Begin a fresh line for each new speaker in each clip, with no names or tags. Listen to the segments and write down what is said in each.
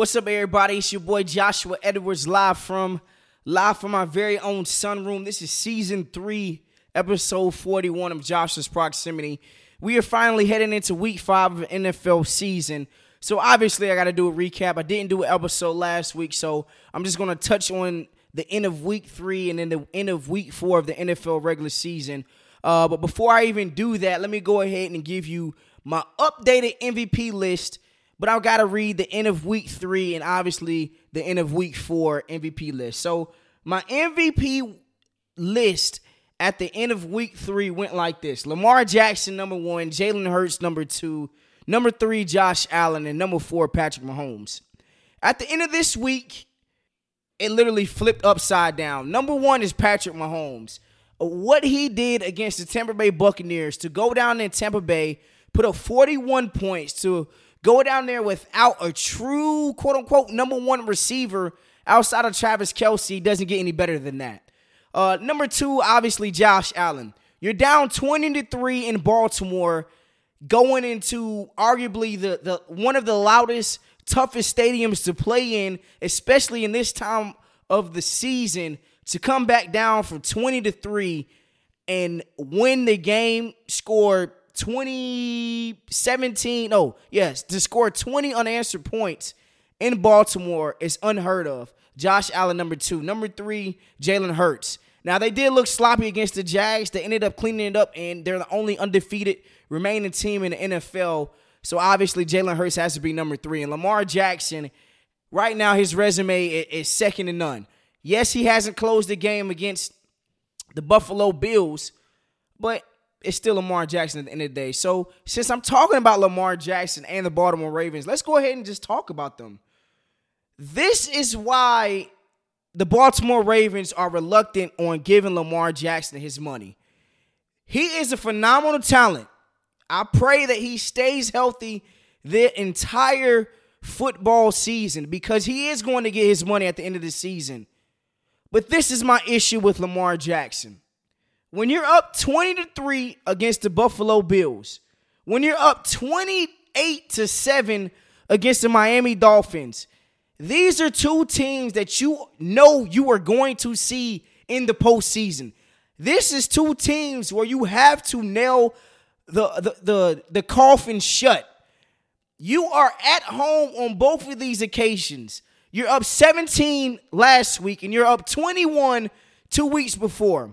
What's up, everybody? It's your boy Joshua Edwards, live from live from my very own sunroom. This is season three, episode forty-one of Joshua's Proximity. We are finally heading into week five of NFL season. So obviously, I got to do a recap. I didn't do an episode last week, so I'm just gonna touch on the end of week three and then the end of week four of the NFL regular season. Uh, but before I even do that, let me go ahead and give you my updated MVP list. But I've got to read the end of week three and obviously the end of week four MVP list. So my MVP list at the end of week three went like this Lamar Jackson, number one, Jalen Hurts, number two, number three, Josh Allen, and number four, Patrick Mahomes. At the end of this week, it literally flipped upside down. Number one is Patrick Mahomes. What he did against the Tampa Bay Buccaneers to go down in Tampa Bay, put up 41 points to go down there without a true quote unquote number one receiver outside of Travis Kelce doesn't get any better than that. Uh, number two, obviously Josh Allen. You're down 20 to 3 in Baltimore, going into arguably the, the one of the loudest, toughest stadiums to play in, especially in this time of the season, to come back down from 20 to 3 and win the game, score 2017. Oh, yes, to score 20 unanswered points in Baltimore is unheard of. Josh Allen, number two. Number three, Jalen Hurts. Now, they did look sloppy against the Jags. They ended up cleaning it up, and they're the only undefeated remaining team in the NFL. So, obviously, Jalen Hurts has to be number three. And Lamar Jackson, right now, his resume is second to none. Yes, he hasn't closed the game against the Buffalo Bills, but it's still Lamar Jackson at the end of the day. So, since I'm talking about Lamar Jackson and the Baltimore Ravens, let's go ahead and just talk about them. This is why the Baltimore Ravens are reluctant on giving Lamar Jackson his money. He is a phenomenal talent. I pray that he stays healthy the entire football season because he is going to get his money at the end of the season. But this is my issue with Lamar Jackson. When you're up 20 to 3 against the Buffalo Bills, when you're up 28 to 7 against the Miami Dolphins, these are two teams that you know you are going to see in the postseason. This is two teams where you have to nail the, the, the, the coffin shut. You are at home on both of these occasions. You're up 17 last week and you're up 21 two weeks before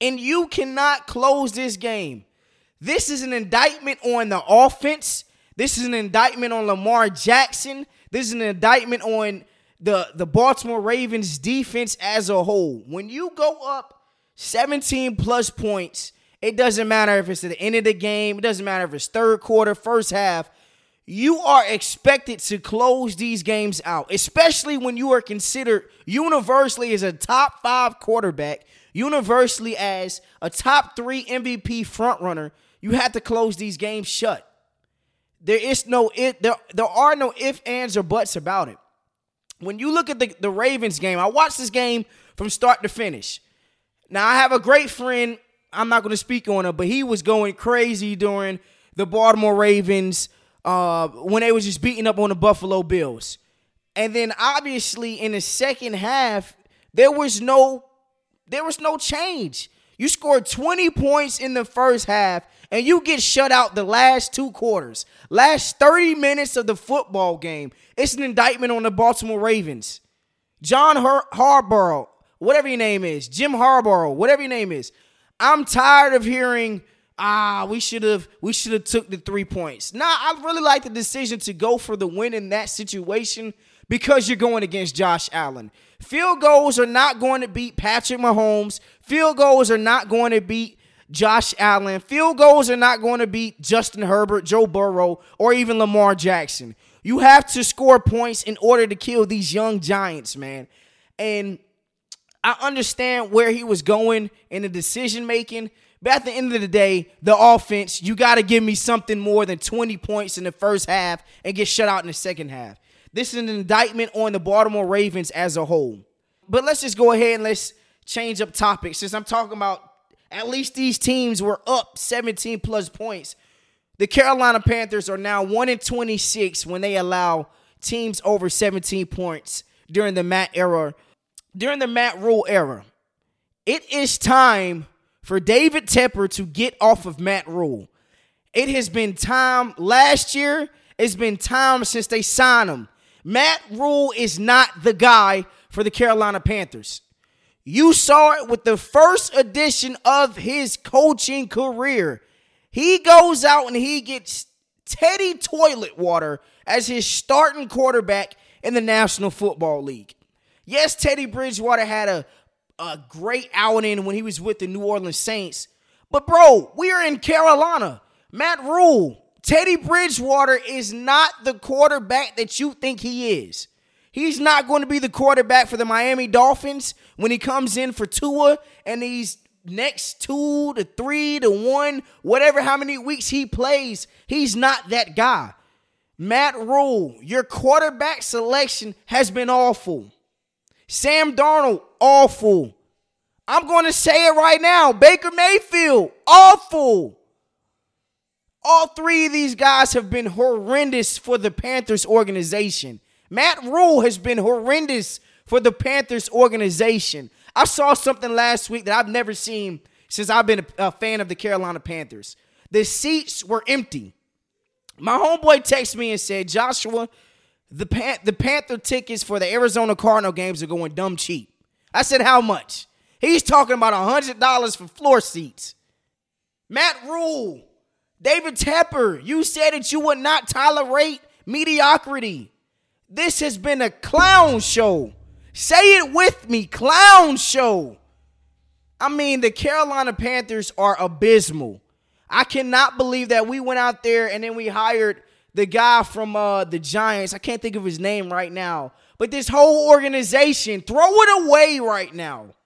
and you cannot close this game. This is an indictment on the offense. This is an indictment on Lamar Jackson. This is an indictment on the, the Baltimore Ravens defense as a whole. When you go up 17 plus points, it doesn't matter if it's at the end of the game, it doesn't matter if it's third quarter, first half. You are expected to close these games out, especially when you are considered universally as a top five quarterback universally as a top three MVP frontrunner, you have to close these games shut. There is no it there, there are no if ands, or buts about it. When you look at the, the Ravens game, I watched this game from start to finish. Now I have a great friend, I'm not gonna speak on him, but he was going crazy during the Baltimore Ravens uh, when they was just beating up on the Buffalo Bills. And then obviously in the second half, there was no there was no change. You scored 20 points in the first half and you get shut out the last two quarters. Last 30 minutes of the football game. It's an indictment on the Baltimore Ravens. John Har- Harbaugh, whatever your name is, Jim Harborough, whatever your name is. I'm tired of hearing ah, we should have we should have took the 3 points. Nah, I really like the decision to go for the win in that situation because you're going against Josh Allen. Field goals are not going to beat Patrick Mahomes. Field goals are not going to beat Josh Allen. Field goals are not going to beat Justin Herbert, Joe Burrow, or even Lamar Jackson. You have to score points in order to kill these young giants, man. And I understand where he was going in the decision making. But at the end of the day, the offense, you got to give me something more than 20 points in the first half and get shut out in the second half. This is an indictment on the Baltimore Ravens as a whole. But let's just go ahead and let's change up topics. Since I'm talking about at least these teams were up 17 plus points. The Carolina Panthers are now 1 in 26 when they allow teams over 17 points during the Matt era, during the Matt Rhule era. It is time for David Tepper to get off of Matt Rhule. It has been time last year, it's been time since they signed him. Matt Rhule is not the guy for the Carolina Panthers. You saw it with the first edition of his coaching career. He goes out and he gets Teddy Toilet Water as his starting quarterback in the National Football League. Yes, Teddy Bridgewater had a, a great outing when he was with the New Orleans Saints. But, bro, we are in Carolina. Matt Rhule, Teddy Bridgewater is not the quarterback that you think he is. He's not going to be the quarterback for the Miami Dolphins when he comes in for Tua and these next two to three to one, whatever how many weeks he plays, he's not that guy. Matt Rhule, your quarterback selection has been awful. Sam Darnold, awful. I'm going to say it right now. Baker Mayfield, awful. All three of these guys have been horrendous for the Panthers organization. Matt Rhule has been horrendous for the Panthers organization. I saw something last week that I've never seen since I've been a, fan of the Carolina Panthers. The seats were empty. My homeboy texted me and said, Joshua, the, Pan- the Panther tickets for the Arizona Cardinal games are going dumb cheap. I said, How much? He's talking about $100 for floor seats. Matt Rhule, David Tepper, you said that you would not tolerate mediocrity. This has been a clown show. Say it with me clown show. I mean, the Carolina Panthers are abysmal. I cannot believe that we went out there and then we hired the guy from uh, the Giants. I can't think of his name right now. But this whole organization, throw it away right now.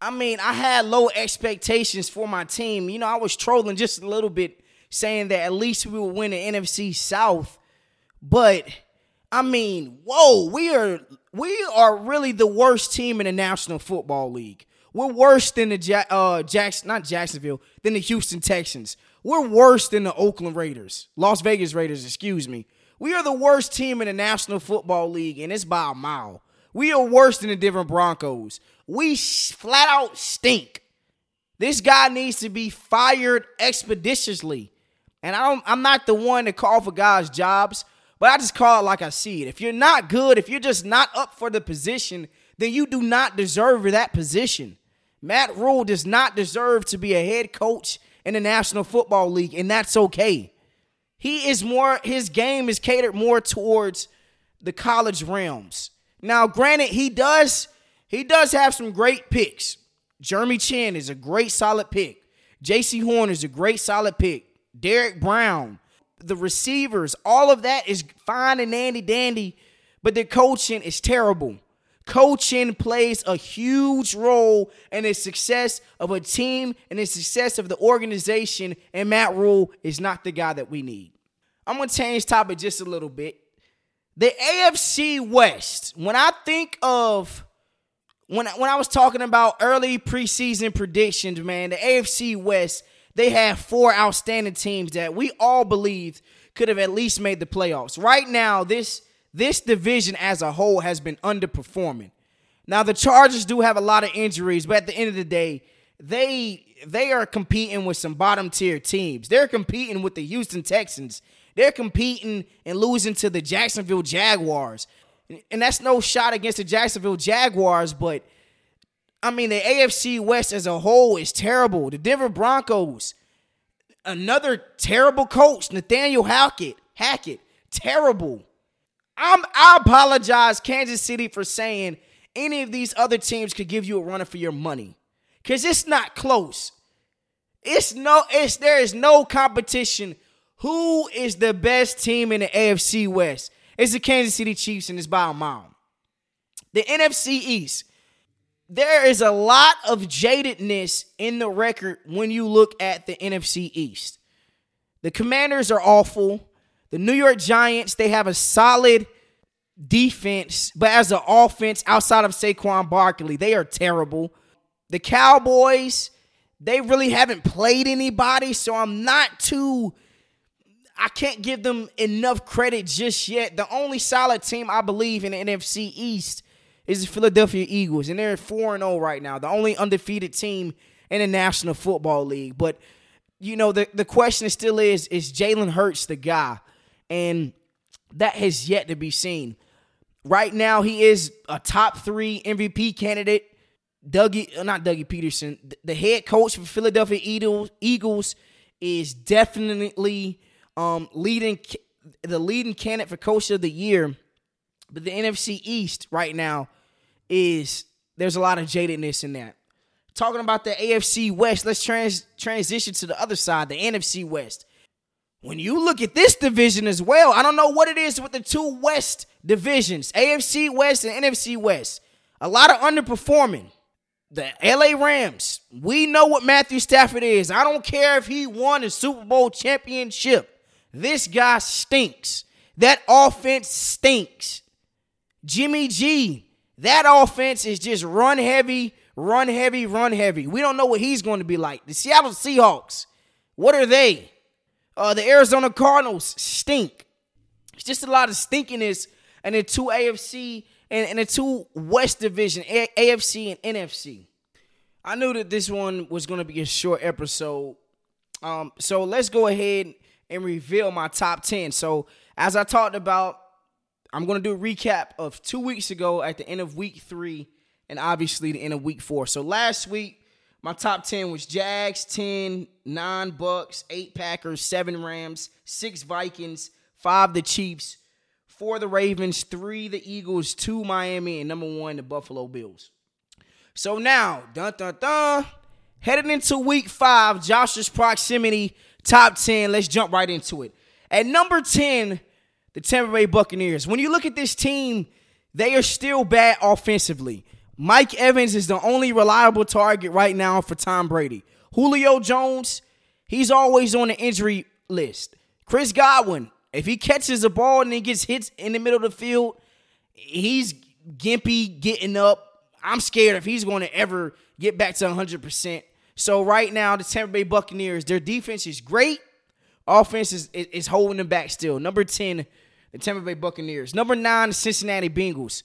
I mean, I had low expectations for my team. You know, I was trolling just a little bit, saying that at least we will win the NFC South. But I mean, whoa, we are we are really the worst team in the National Football League. We're worse than the uh Jackson, not Jacksonville, than the Houston Texans. We're worse than the Oakland Raiders, Las Vegas Raiders, excuse me. We are the worst team in the National Football League, and it's by a mile. We are worse than the Denver Broncos. We flat out stink. This guy needs to be fired expeditiously. And I am not the one to call for guys' jobs. But I just call it like I see it. If you're not good, if you're just not up for the position, then you do not deserve that position. Matt Rhule does not deserve to be a head coach in the National Football League, and that's okay. He is more, his game is catered more towards the college realms. Now, granted, he does, he does have some great picks. Jeremy Chinn is a great solid pick. Jaycee Horn is a great solid pick. Derrick Brown, the receivers, all of that is fine and dandy dandy, but the coaching is terrible. Coaching plays a huge role in the success of a team and the success of the organization, and Matt Rhule is not the guy that we need. I'm gonna change topic just a little bit. The AFC West, when I think of when when I was talking about early preseason predictions, man, the AFC West they have four outstanding teams that we all believed could have at least made the playoffs. Right now, this this division as a whole has been underperforming. Now the Chargers do have a lot of injuries, but at the end of the day, they they are competing with some bottom tier teams. They're competing with the Houston Texans. They're competing and losing to the Jacksonville Jaguars. And that's no shot against the Jacksonville Jaguars, but I mean, the AFC West as a whole is terrible. The Denver Broncos, another terrible coach, Nathaniel Hackett. Hackett, terrible. I'm, I apologize, Kansas City, for saying any of these other teams could give you a runner for your money, because it's not close. It's no, it's there is no competition. Who is the best team in the AFC West? It's the Kansas City Chiefs, and it's by a mile. The NFC East there is a lot of jadedness in the record when you look at the NFC East. The Commanders are awful. The New York Giants, they have a solid defense, but as an offense outside of Saquon Barkley, they are terrible. The Cowboys, they really haven't played anybody, so I'm not too I can't give them enough credit just yet. The only solid team I believe in the NFC East is the Philadelphia Eagles, and they're 4 0 right now, the only undefeated team in the National Football League. But, you know, the, the question still is is Jalen Hurts the guy? And that has yet to be seen. Right now, he is a top three MVP candidate. Dougie, uh, not Dougie Pederson, the head coach for Philadelphia Eagles, Eagles is definitely um, leading the leading candidate for coach of the year. But the NFC East right now is there's a lot of jadedness in that. Talking about the AFC West, let's trans- transition to the other side, the NFC West. When you look at this division as well, I don't know what it is with the two West divisions, AFC West and NFC West. A lot of underperforming. The LA Rams, we know what Matthew Stafford is. I don't care if he won a Super Bowl championship. This guy stinks. That offense stinks. Jimmy G, that offense is just run heavy, run heavy, run heavy. We don't know what he's going to be like. The Seattle Seahawks, what are they? Uh, the Arizona Cardinals stink. It's just a lot of stinkiness and the two AFC and, and the two West Division, A- AFC and NFC. I knew that this one was going to be a short episode. Um, so let's go ahead and reveal my top 10. So, as I talked about, I'm going to do a recap of two weeks ago at the end of week three and obviously the end of week four. So, last week, my top 10 was Jags 10, 9 Bucks, 8 Packers, 7 Rams, 6 Vikings, 5 the Chiefs, 4 the Ravens, 3 the Eagles, 2 Miami, and number 1 the Buffalo Bills. So now, dun dun dun, heading into week 5, Josh's proximity top 10. Let's jump right into it. At number 10, the Tampa Bay Buccaneers. When you look at this team, they are still bad offensively. Mike Evans is the only reliable target right now for Tom Brady. Julio Jones, he's always on the injury list. Chris Godwin, if he catches a ball and he gets hit in the middle of the field, he's gimpy getting up. I'm scared if he's going to ever get back to 100%. So right now, the Tampa Bay Buccaneers, their defense is great. Offense is, is, is holding them back still. Number 10, the Tampa Bay Buccaneers. Number 9, the Cincinnati Bengals.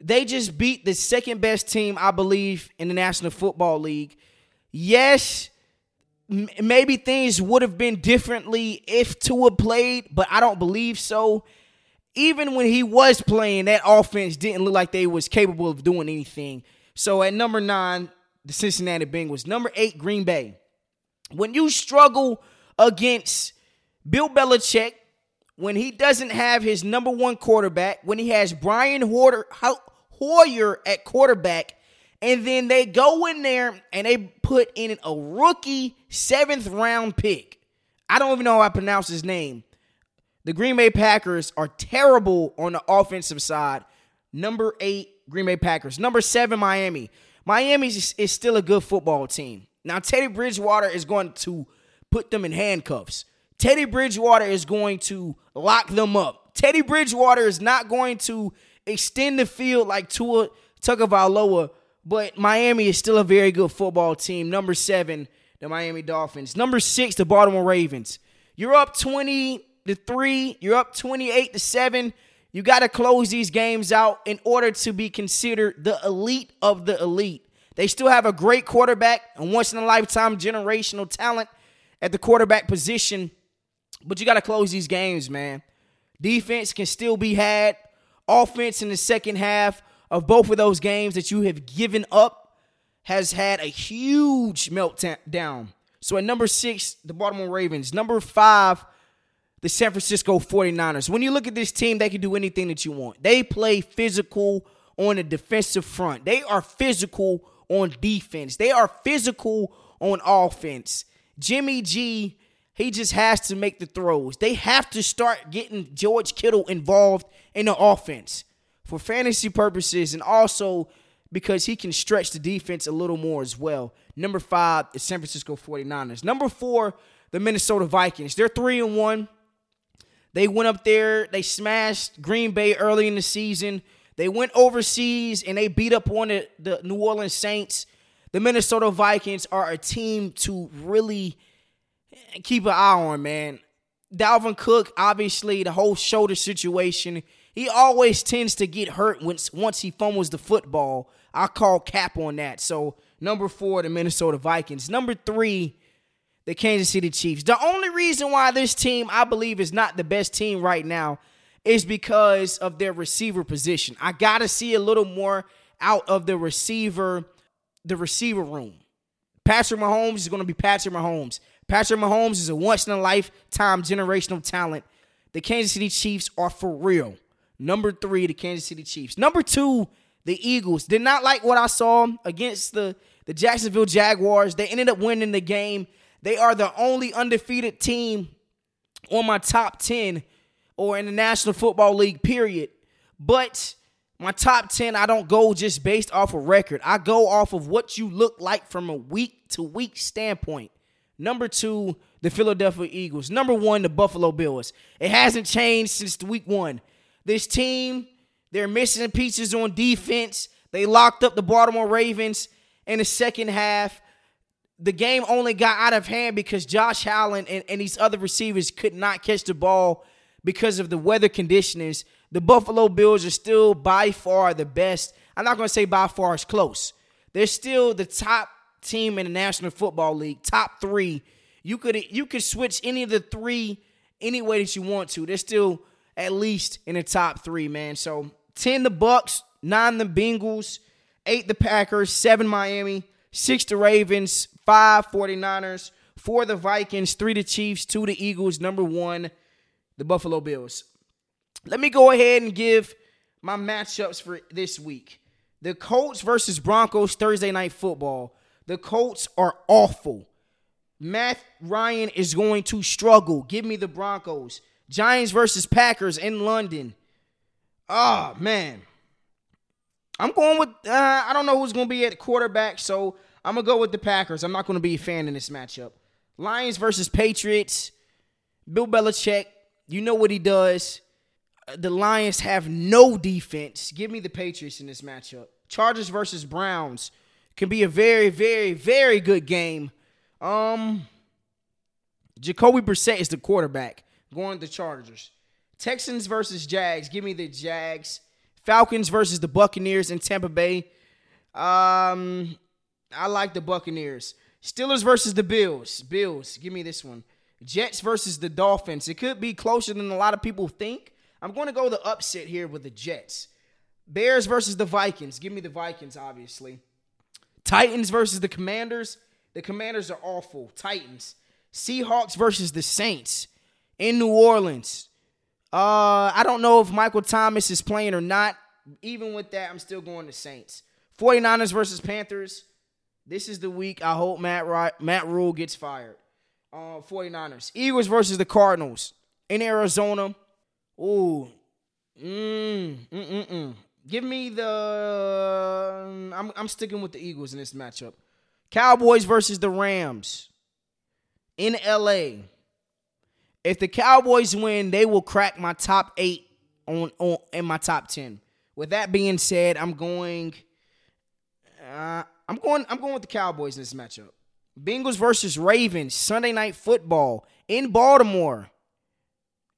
They just beat the second best team, I believe, in the National Football League. Yes, m- maybe things would have been differently if Tua played, but I don't believe so. Even when he was playing, that offense didn't look like they was capable of doing anything. So at number nine, the Cincinnati Bengals. Number eight, Green Bay. When you struggle against Bill Belichick, when he doesn't have his number one quarterback, when he has Brian Hoyer, Hoyer at quarterback, and then they go in there and they put in a rookie seventh round pick. I don't even know how I pronounce his name. The Green Bay Packers are terrible on the offensive side. Number eight, Green Bay Packers. Number seven, Miami. Miami is, is still a good football team. Now, Teddy Bridgewater is going to put them in handcuffs. Teddy Bridgewater is going to lock them up. Teddy Bridgewater is not going to extend the field like Tua Tagovailoa, but Miami is still a very good football team. Number seven, the Miami Dolphins. Number six, the Baltimore Ravens. You're up 20 to 3, you're up 28 to 7. You got to close these games out in order to be considered the elite of the elite. They still have a great quarterback and once in a lifetime generational talent at the quarterback position, but you got to close these games, man. Defense can still be had. Offense in the second half of both of those games that you have given up has had a huge meltdown. So at number six, the Baltimore Ravens. Number five, the San Francisco 49ers. When you look at this team, they can do anything that you want. They play physical on the defensive front. They are physical on defense. They are physical on offense. Jimmy G, he just has to make the throws. They have to start getting George Kittle involved in the offense for fantasy purposes and also because he can stretch the defense a little more as well. Number five, the San Francisco 49ers. Number four, the Minnesota Vikings. They're three and one. They went up there, they smashed Green Bay early in the season. They went overseas and they beat up on the, the New Orleans Saints. The Minnesota Vikings are a team to really keep an eye on, man. Dalvin Cook, obviously, the whole shoulder situation. He always tends to get hurt once once he fumbles the football. I call cap on that. So number four, the Minnesota Vikings. Number three, the Kansas City Chiefs. The only reason why this team, I believe, is not the best team right now is because of their receiver position. I gotta see a little more out of the receiver, the receiver room. Patrick Mahomes is gonna be Patrick Mahomes. Patrick Mahomes is a once in a lifetime generational talent. The Kansas City Chiefs are for real. Number three, the Kansas City Chiefs. Number two, the Eagles. Did not like what I saw against the, the Jacksonville Jaguars. They ended up winning the game. They are the only undefeated team on my top 10 or in the National Football League, period. But my top 10, I don't go just based off of record. I go off of what you look like from a week to week standpoint. Number two, the Philadelphia Eagles. Number one, the Buffalo Bills. It hasn't changed since week one. This team, they're missing pieces on defense. They locked up the Baltimore Ravens in the second half. The game only got out of hand because Josh Allen and, and these other receivers could not catch the ball because of the weather conditions. The Buffalo Bills are still by far the best. I'm not going to say by far it's close. They're still the top team in the National Football League, top three. You could you could switch any of the three any way that you want to. They're still at least in the top three, man. So ten the Bucks, nine the Bengals, eight the Packers, seven Miami, six the Ravens, five 49ers, four the Vikings, three the Chiefs, two the Eagles, number one, the Buffalo Bills. Let me go ahead and give my matchups for this week. The Colts versus Broncos Thursday night football. The Colts are awful. Matt Ryan is going to struggle. Give me the Broncos. Giants versus Packers in London. Oh, man. I'm going with, uh, I don't know who's going to be at quarterback, so I'm going to go with the Packers. I'm not going to be a fan in this matchup. Lions versus Patriots. Bill Belichick, you know what he does. The Lions have no defense. Give me the Patriots in this matchup. Chargers versus Browns can be a very, very, very good game. Um, Jacoby Brissett is the quarterback going to the Chargers. Texans versus Jags. Give me the Jags. Falcons versus the Buccaneers in Tampa Bay. Um, I like the Buccaneers. Steelers versus the Bills. Bills. Give me this one. Jets versus the Dolphins. It could be closer than a lot of people think. I'm going to go the upset here with the Jets. Bears versus the Vikings. Give me the Vikings, obviously. Titans versus the Commanders. The Commanders are awful. Titans. Seahawks versus the Saints in New Orleans. Uh, I don't know if Michael Thomas is playing or not. Even with that, I'm still going to Saints. 49ers versus Panthers. This is the week I hope Matt Matt Rhule gets fired. Uh, 49ers. Eagles versus the Cardinals in Arizona. Ooh. Mm, mm, mm, mm. Give me the. I'm I'm sticking with the Eagles in this matchup. Cowboys versus the Rams in LA. If the Cowboys win, they will crack my top eight on, on in my top ten. With that being said, I'm going. Uh, I'm going. I'm going with the Cowboys in this matchup. Bengals versus Ravens Sunday night football in Baltimore.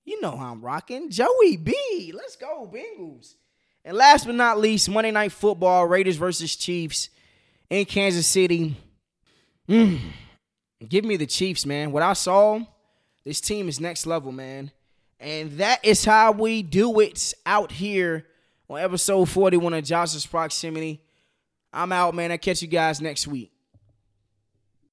You know how I'm rocking. Joey B. Let's go Bengals. And last but not least, Monday Night Football, Raiders versus Chiefs in Kansas City. Mm. Give me the Chiefs, man. What I saw, this team is next level, man. And that is how we do it out here on episode 41 of Josh's Proximity. I'm out, man. I'll catch you guys next week.